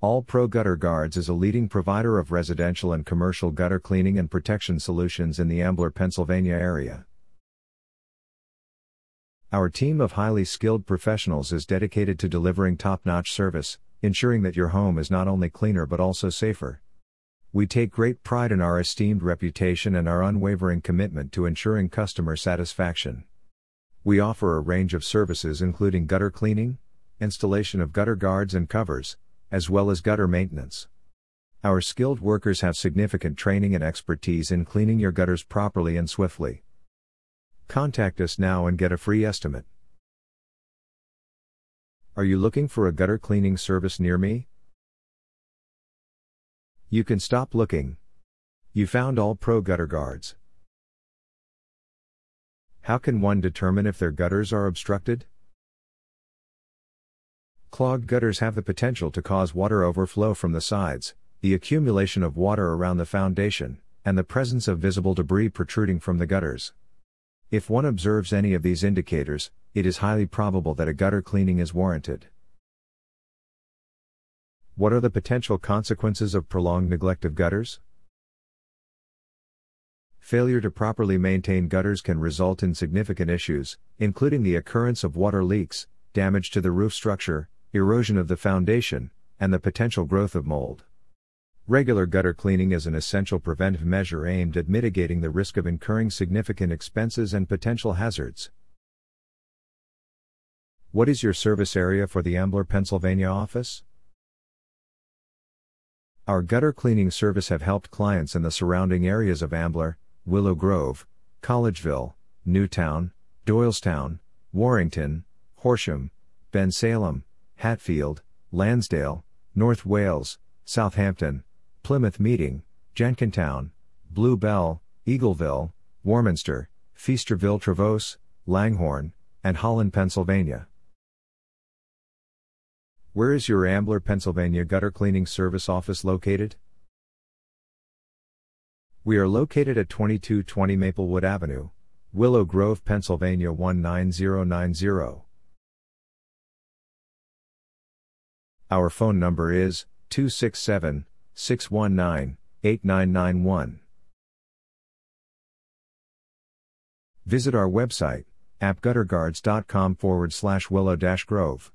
All Pro Gutter Guards is a leading provider of residential and commercial gutter cleaning and protection solutions in the Ambler, Pennsylvania area. Our team of highly skilled professionals is dedicated to delivering top notch service, ensuring that your home is not only cleaner but also safer. We take great pride in our esteemed reputation and our unwavering commitment to ensuring customer satisfaction. We offer a range of services including gutter cleaning, installation of gutter guards and covers, as well as gutter maintenance. Our skilled workers have significant training and expertise in cleaning your gutters properly and swiftly. Contact us now and get a free estimate. Are you looking for a gutter cleaning service near me? You can stop looking. You found all pro gutter guards. How can one determine if their gutters are obstructed? Clogged gutters have the potential to cause water overflow from the sides, the accumulation of water around the foundation, and the presence of visible debris protruding from the gutters. If one observes any of these indicators, it is highly probable that a gutter cleaning is warranted. What are the potential consequences of prolonged neglect of gutters? Failure to properly maintain gutters can result in significant issues, including the occurrence of water leaks, damage to the roof structure, erosion of the foundation, and the potential growth of mold. Regular gutter cleaning is an essential preventive measure aimed at mitigating the risk of incurring significant expenses and potential hazards. What is your service area for the Ambler, Pennsylvania office? Our gutter cleaning service have helped clients in the surrounding areas of Ambler, Willow Grove, Collegeville, Newtown, Doylestown, Warrington, Horsham, Bensalem, Hatfield, Lansdale, North Wales, Southampton, Plymouth Meeting, Jenkintown, Blue Bell, Eagleville, Warminster, Feasterville Trevose, Langhorne, and Holland, Pennsylvania. Where is your Ambler, Pennsylvania gutter cleaning service office located? We are located at 2220 Maplewood Avenue, Willow Grove, Pennsylvania 19090. Our phone number is 267 619 8991. Visit our website, appgutterguards.com forward slash willow grove.